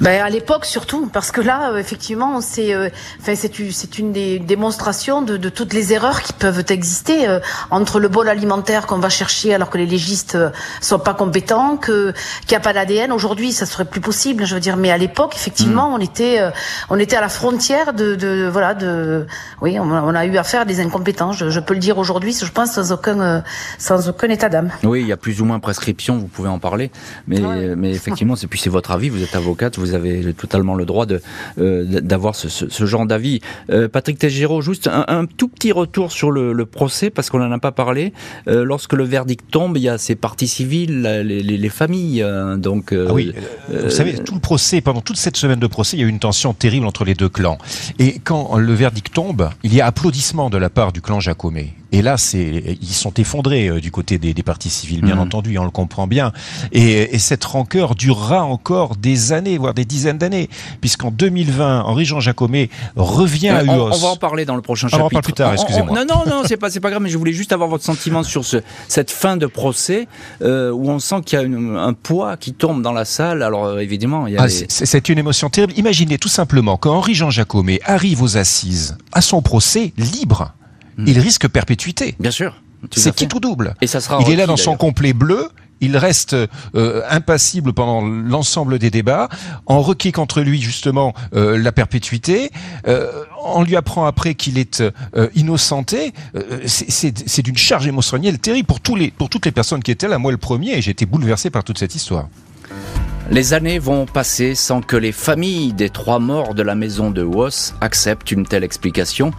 ben, à l'époque surtout, parce que là, euh, effectivement, c'est euh, c'est une des démonstrations de, de, toutes les erreurs qui peuvent exister euh, entre le bol alimentaire qu'on va chercher alors que les légistes sont pas compétents, que qu'il n'y a pas d'ADN. Aujourd'hui, ça serait plus possible, je veux dire. Mais à l'époque, effectivement, mm. on était on était à la frontière de, de voilà de oui, on, a eu affaire à des incompétents. Je, je peux le dire aujourd'hui, je pense sans aucun sans aucun état d'âme. Oui, il y a plus ou moins prescription. Vous pouvez en parler, mais mais effectivement, c'est puis c'est votre avis. Vous êtes avocate, vous avez totalement le droit euh, d'avoir ce, ce, genre d'avis. Euh, Patrick Tégéraud, juste un, tout petit retour sur le, le procès parce qu'on n'en a pas parlé. Euh, lorsque le verdict tombe, il y a ces parties civiles, les, les, les familles. Hein, donc, ah oui, vous savez, tout le procès, pendant toute cette semaine de procès, il y a eu une tension terrible entre les deux clans. Et quand le verdict tombe, il y a applaudissement de la part du clan Jacomet. Et là, c'est ils sont effondrés euh, du côté des, des partis civils, bien mmh. entendu, on le comprend bien. Et, et, cette rancœur durera encore des années, voire des dizaines d'années, puisqu'en 2020, Henri-Jean Jacomet revient à UOS. On, va en parler dans le prochain chapitre. On en parle plus tard, excusez-moi. Non, non, non, c'est pas, c'est pas grave, mais je voulais juste avoir votre sentiment sur ce, cette fin de procès euh, où on sent qu'il y a un poids qui tombe dans la salle. Alors euh, évidemment, il y a ah, c'est une émotion terrible. Imaginez tout simplement quand Henri-Jean Jacomet arrive aux assises à son procès libre il risque perpétuité. Bien sûr. C'est qui tout double. Et ça sera il est là dans son complet bleu il reste euh, impassible pendant l'ensemble des débats. On requiert contre lui justement euh, la perpétuité. Euh, on lui apprend après qu'il est innocenté. C'est d'une charge émotionnelle terrible pour tous les pour toutes les personnes qui étaient là. Moi le premier, et j'ai été bouleversé par toute cette histoire. Les années vont passer sans que les familles des trois morts de la maison de Woss acceptent une telle explication.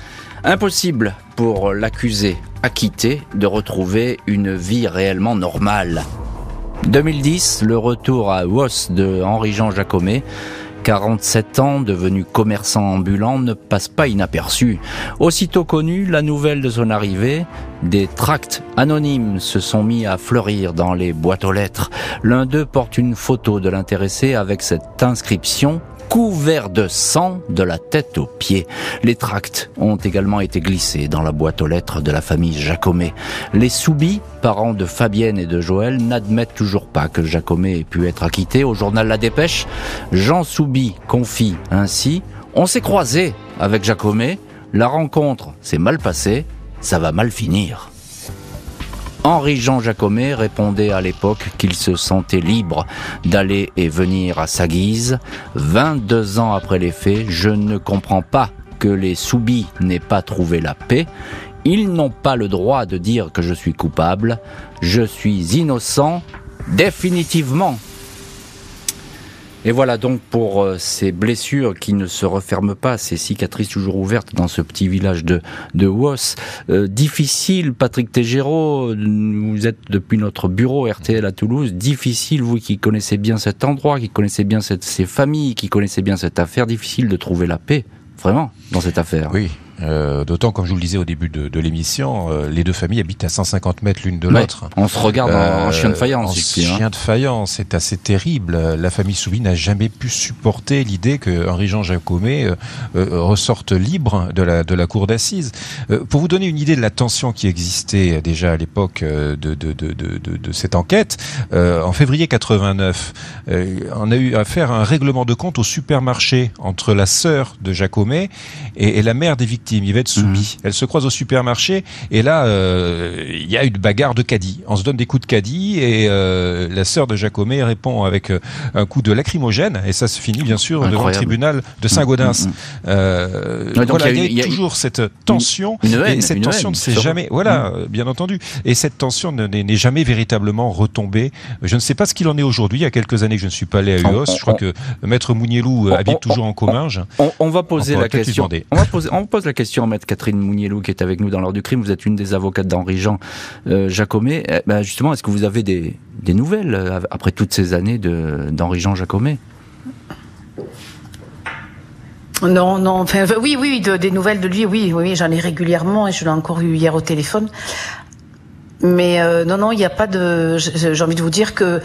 Impossible pour l'accusé acquitté de retrouver une vie réellement normale. 2010, le retour à Woss de Henri-Jean Jacomet 47 ans, devenu commerçant ambulant, ne passe pas inaperçu. Aussitôt connu, la nouvelle de son arrivée, des tracts anonymes se sont mis à fleurir dans les boîtes aux lettres. L'un d'eux porte une photo de l'intéressé avec cette inscription couvert de sang de la tête aux pieds. Les tracts ont également été glissés dans la boîte aux lettres de la famille Jacomet. Les Soubis, parents de Fabienne et de Joël, n'admettent toujours pas que Jacomet ait pu être acquitté. Au journal La Dépêche, Jean Soubi confie ainsi On s'est croisé avec Jacomet, la rencontre s'est mal passée, ça va mal finir. Henri-Jean Jacomet répondait à l'époque qu'il se sentait libre d'aller et venir à sa guise. 22 ans après les faits, je ne comprends pas que les soubis n'aient pas trouvé la paix. Ils n'ont pas le droit de dire que je suis coupable. Je suis innocent définitivement. Et voilà donc pour euh, ces blessures qui ne se referment pas, ces cicatrices toujours ouvertes dans ce petit village de, de Wos. Euh, difficile, Patrick Tégéraud, vous êtes depuis notre bureau RTL à Toulouse, difficile, vous qui connaissez bien cet endroit, qui connaissez bien ces familles, qui connaissez bien cette affaire, difficile de trouver la paix, vraiment, dans cette affaire. Oui, euh, D'autant, comme je vous le disais au début de, de l'émission, euh, les deux familles habitent à 150 mètres l'une de l'autre. on se regarde en, chien de euh, faïence. En hein. chien de faïence, c'est assez terrible. La famille Soubi n'a jamais pu supporter l'idée que Henri-Jean Jacomet euh, ressorte libre de la, de la cour d'assises. pour vous donner une idée de la tension qui existait déjà à l'époque de, de, de, de, de cette enquête, en février 89, on a eu à faire un règlement de compte au supermarché entre la sœur de Jacomet et, et la mère des victimes Yvette Soubi. Mhm. Elle se croise au supermarché et là, euh, il y a une bagarre de caddie. On se donne des coups de caddie et euh, la sœur de Jacomet répond avec euh, un coup de lacrymogène et ça se finit bien sûr devant le tribunal de Saint-Gaudens. Mm, mm, mm. voilà, il y, a, toujours cette tension et cette tension ne s'est jamais, voilà, bien entendu, et cette tension n'est jamais véritablement retombée. Je ne sais pas ce qu'il en est aujourd'hui. Il y a quelques années que je ne suis pas allé à UOS. Je crois que Maître Mounielou habite toujours en Comminges. On, va poser la question. On va poser, on pose la question à Maître Catherine Mounielou qui est avec nous dans l'heure du crime. Vous êtes une des avocates d'Henri-Jean euh, Jacomet. Eh ben, justement, est-ce que vous avez des, nouvelles euh, après toutes ces années d'Henri-Jean Jacomet non, non, enfin, oui, oui, des nouvelles de lui, oui, oui, j'en ai régulièrement et je l'ai encore eu hier au téléphone. Mais euh, non, non, il n'y a pas de. J'ai envie de vous dire que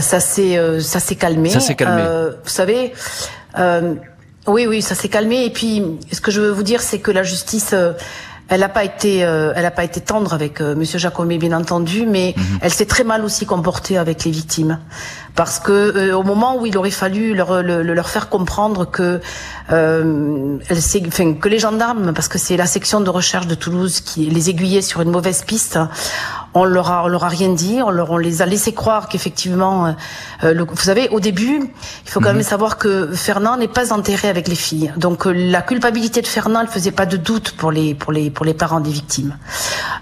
ça s'est, ça s'est calmé. Ça s'est calmé. vous savez, oui, oui, ça s'est calmé. Et puis, ce que je veux vous dire, c'est que la justice, euh, elle n'a pas été, euh, elle a pas été tendre avec euh, Monsieur Jacomet, bien entendu, mais mhm. elle s'est très mal aussi comportée avec les victimes, parce que au moment où il aurait fallu leur, leur faire comprendre que, elle enfin, que les gendarmes, parce que c'est la section de recherche de Toulouse qui les aiguillait sur une mauvaise piste, on leur a, on leur a rien dit, on, leur, on les a laissé croire qu'effectivement, euh, euh vous savez, au début, il faut quand même mhm. savoir que Fernand n'est pas enterré avec les filles. Donc euh, la culpabilité de Fernand, elle faisait pas de doute pour les pour les pour les parents des victimes.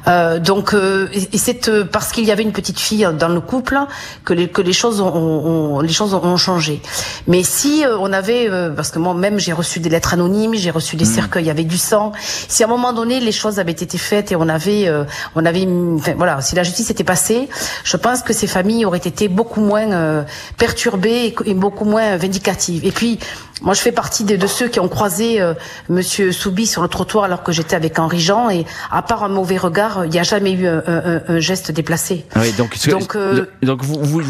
Euh, donc euh, et c'est parce qu'il y avait une petite fille dans le couple que les que les choses ont, ont les choses ont changé. Mais si on avait, parce que moi même j'ai reçu des lettres anonymes, j'ai reçu des mhm. cercueils avec du sang. Si à un moment donné les choses avaient été faites et on avait on avait, enfin, voilà si la justice était passée, je pense que ces familles auraient été beaucoup moins euh, perturbées et, beaucoup moins vindicatives. Et puis, moi, je fais partie de, ceux qui ont croisé euh, Monsieur Soubi sur le trottoir alors que j'étais avec Henri Et à part un mauvais regard, il n'y a jamais eu un, geste déplacé. Oui, donc, donc, euh, donc vous,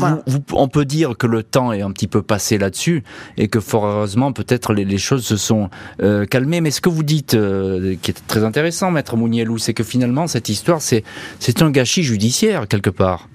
on peut dire que le temps est un petit peu passé là-dessus, et que fort heureusement, peut-être les, choses se sont calmées. Mais ce que vous dites, qui est très intéressant, Maître Mounielou, c'est que finalement, cette histoire, c'est c'est un gâchis judiciaire quelque part.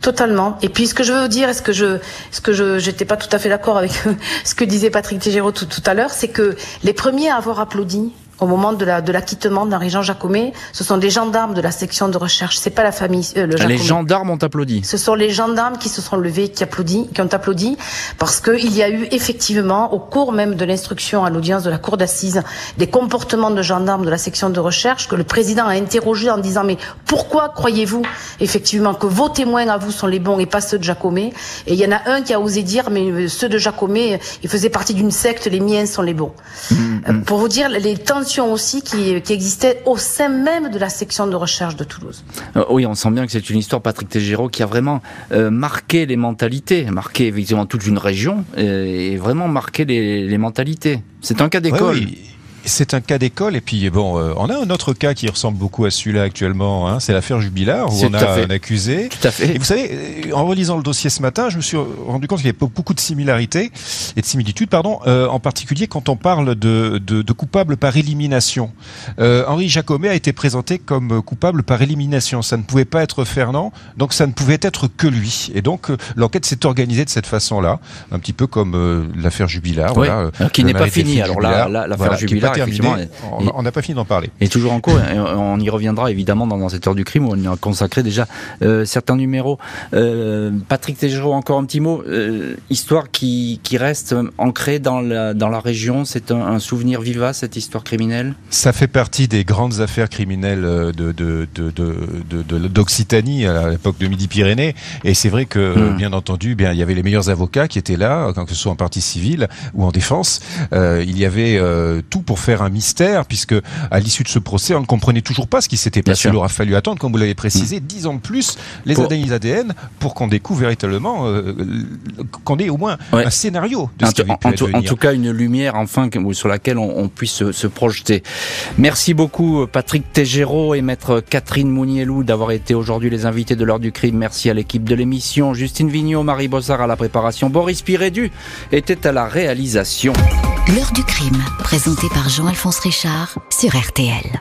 Totalement. Et puis ce que je veux dire, est-ce que je, ce que je, j'étais pas tout à fait d'accord avec *laughs* ce que disait Patrick Tégéraud tout, tout à l'heure, c'est que les premiers à avoir applaudi au moment de la de l'acquittement d'Henri-Jean Jacomet. Ce sont des gendarmes de la section de recherche. C'est pas la famille. Euh, le les gendarmes ont applaudi. Ce sont les gendarmes qui se sont levés, qui applaudissent, qui ont applaudi, parce qu'il y a eu effectivement, au cours même de l'instruction à l'audience de la cour d'assises, des comportements de gendarmes de la section de recherche que le président a interrogé en disant mais pourquoi croyez-vous effectivement que vos témoins à vous sont les bons et pas ceux de Jacomet Et il y en a un qui a osé dire mais euh, ceux de Jacomet, ils faisaient partie d'une secte, les miens sont les bons. Mmh, mmh. Pour vous dire les aussi qui, qui existait au sein même de la section de recherche de Toulouse. Euh, oui, on sent bien que c'est une histoire, Patrick Tégéraud, qui a vraiment euh, marqué les mentalités, marqué évidemment toute une région euh, et vraiment marqué les, les mentalités. C'est un cas d'école. oui c'est un cas d'école et puis bon, euh, on a un autre cas qui ressemble beaucoup à celui-là actuellement. Hein, c'est l'affaire Jubilard où on a un accusé. Tout à fait. Et vous savez, euh, en relisant le dossier ce matin, je me suis rendu compte qu'il y avait beaucoup de similarités et de similitudes, pardon, euh, en particulier quand on parle de, de, de coupable par élimination. Henri Jacomet a été présenté comme coupable par élimination. Ça ne pouvait pas être Fernand, donc ça ne pouvait être que lui. Et donc l'enquête s'est organisée de cette façon-là, un petit peu comme l'affaire Jubilard, voilà, qui n'est pas finie. Alors là, l'affaire Jubilard on n'a pas fini d'en parler. Et toujours en cours. on y reviendra évidemment dans, cette heure du crime où on y a consacré déjà euh, certains numéros. Euh, Patrick Tégéraud, encore un petit mot. Euh, histoire qui, reste ancrée dans la, dans la région. C'est un, souvenir vivace, cette histoire criminelle? Ça fait partie des grandes affaires criminelles de, d'Occitanie de, de, à l'époque de Midi-Pyrénées. Et c'est vrai que, hmm. bien entendu, bien, il y avait les meilleurs avocats qui étaient là, que ce soit en partie civile ou en défense. il y avait tout pour faire un mystère, puisque à l'issue de ce procès, on ne comprenait toujours pas ce qui s'était passé. Il aura fallu attendre, comme vous l'avez précisé, mm. dix ans de plus les analyses ADN pour qu'on découvre véritablement, euh, qu'on ait au moins un scénario de ce qui avait pu en, tout cas, une lumière enfin sur laquelle on, puisse se, projeter. Merci beaucoup Patrick Tégéraud et maître Catherine Mounielou d'avoir été aujourd'hui les invités de l'heure du crime. Merci à l'équipe de l'émission. Justine Vignot, Marie Bossard à la préparation. Boris Pirédu était à la réalisation. L'heure du crime, présenté Jean-Alphonse Richard sur RTL.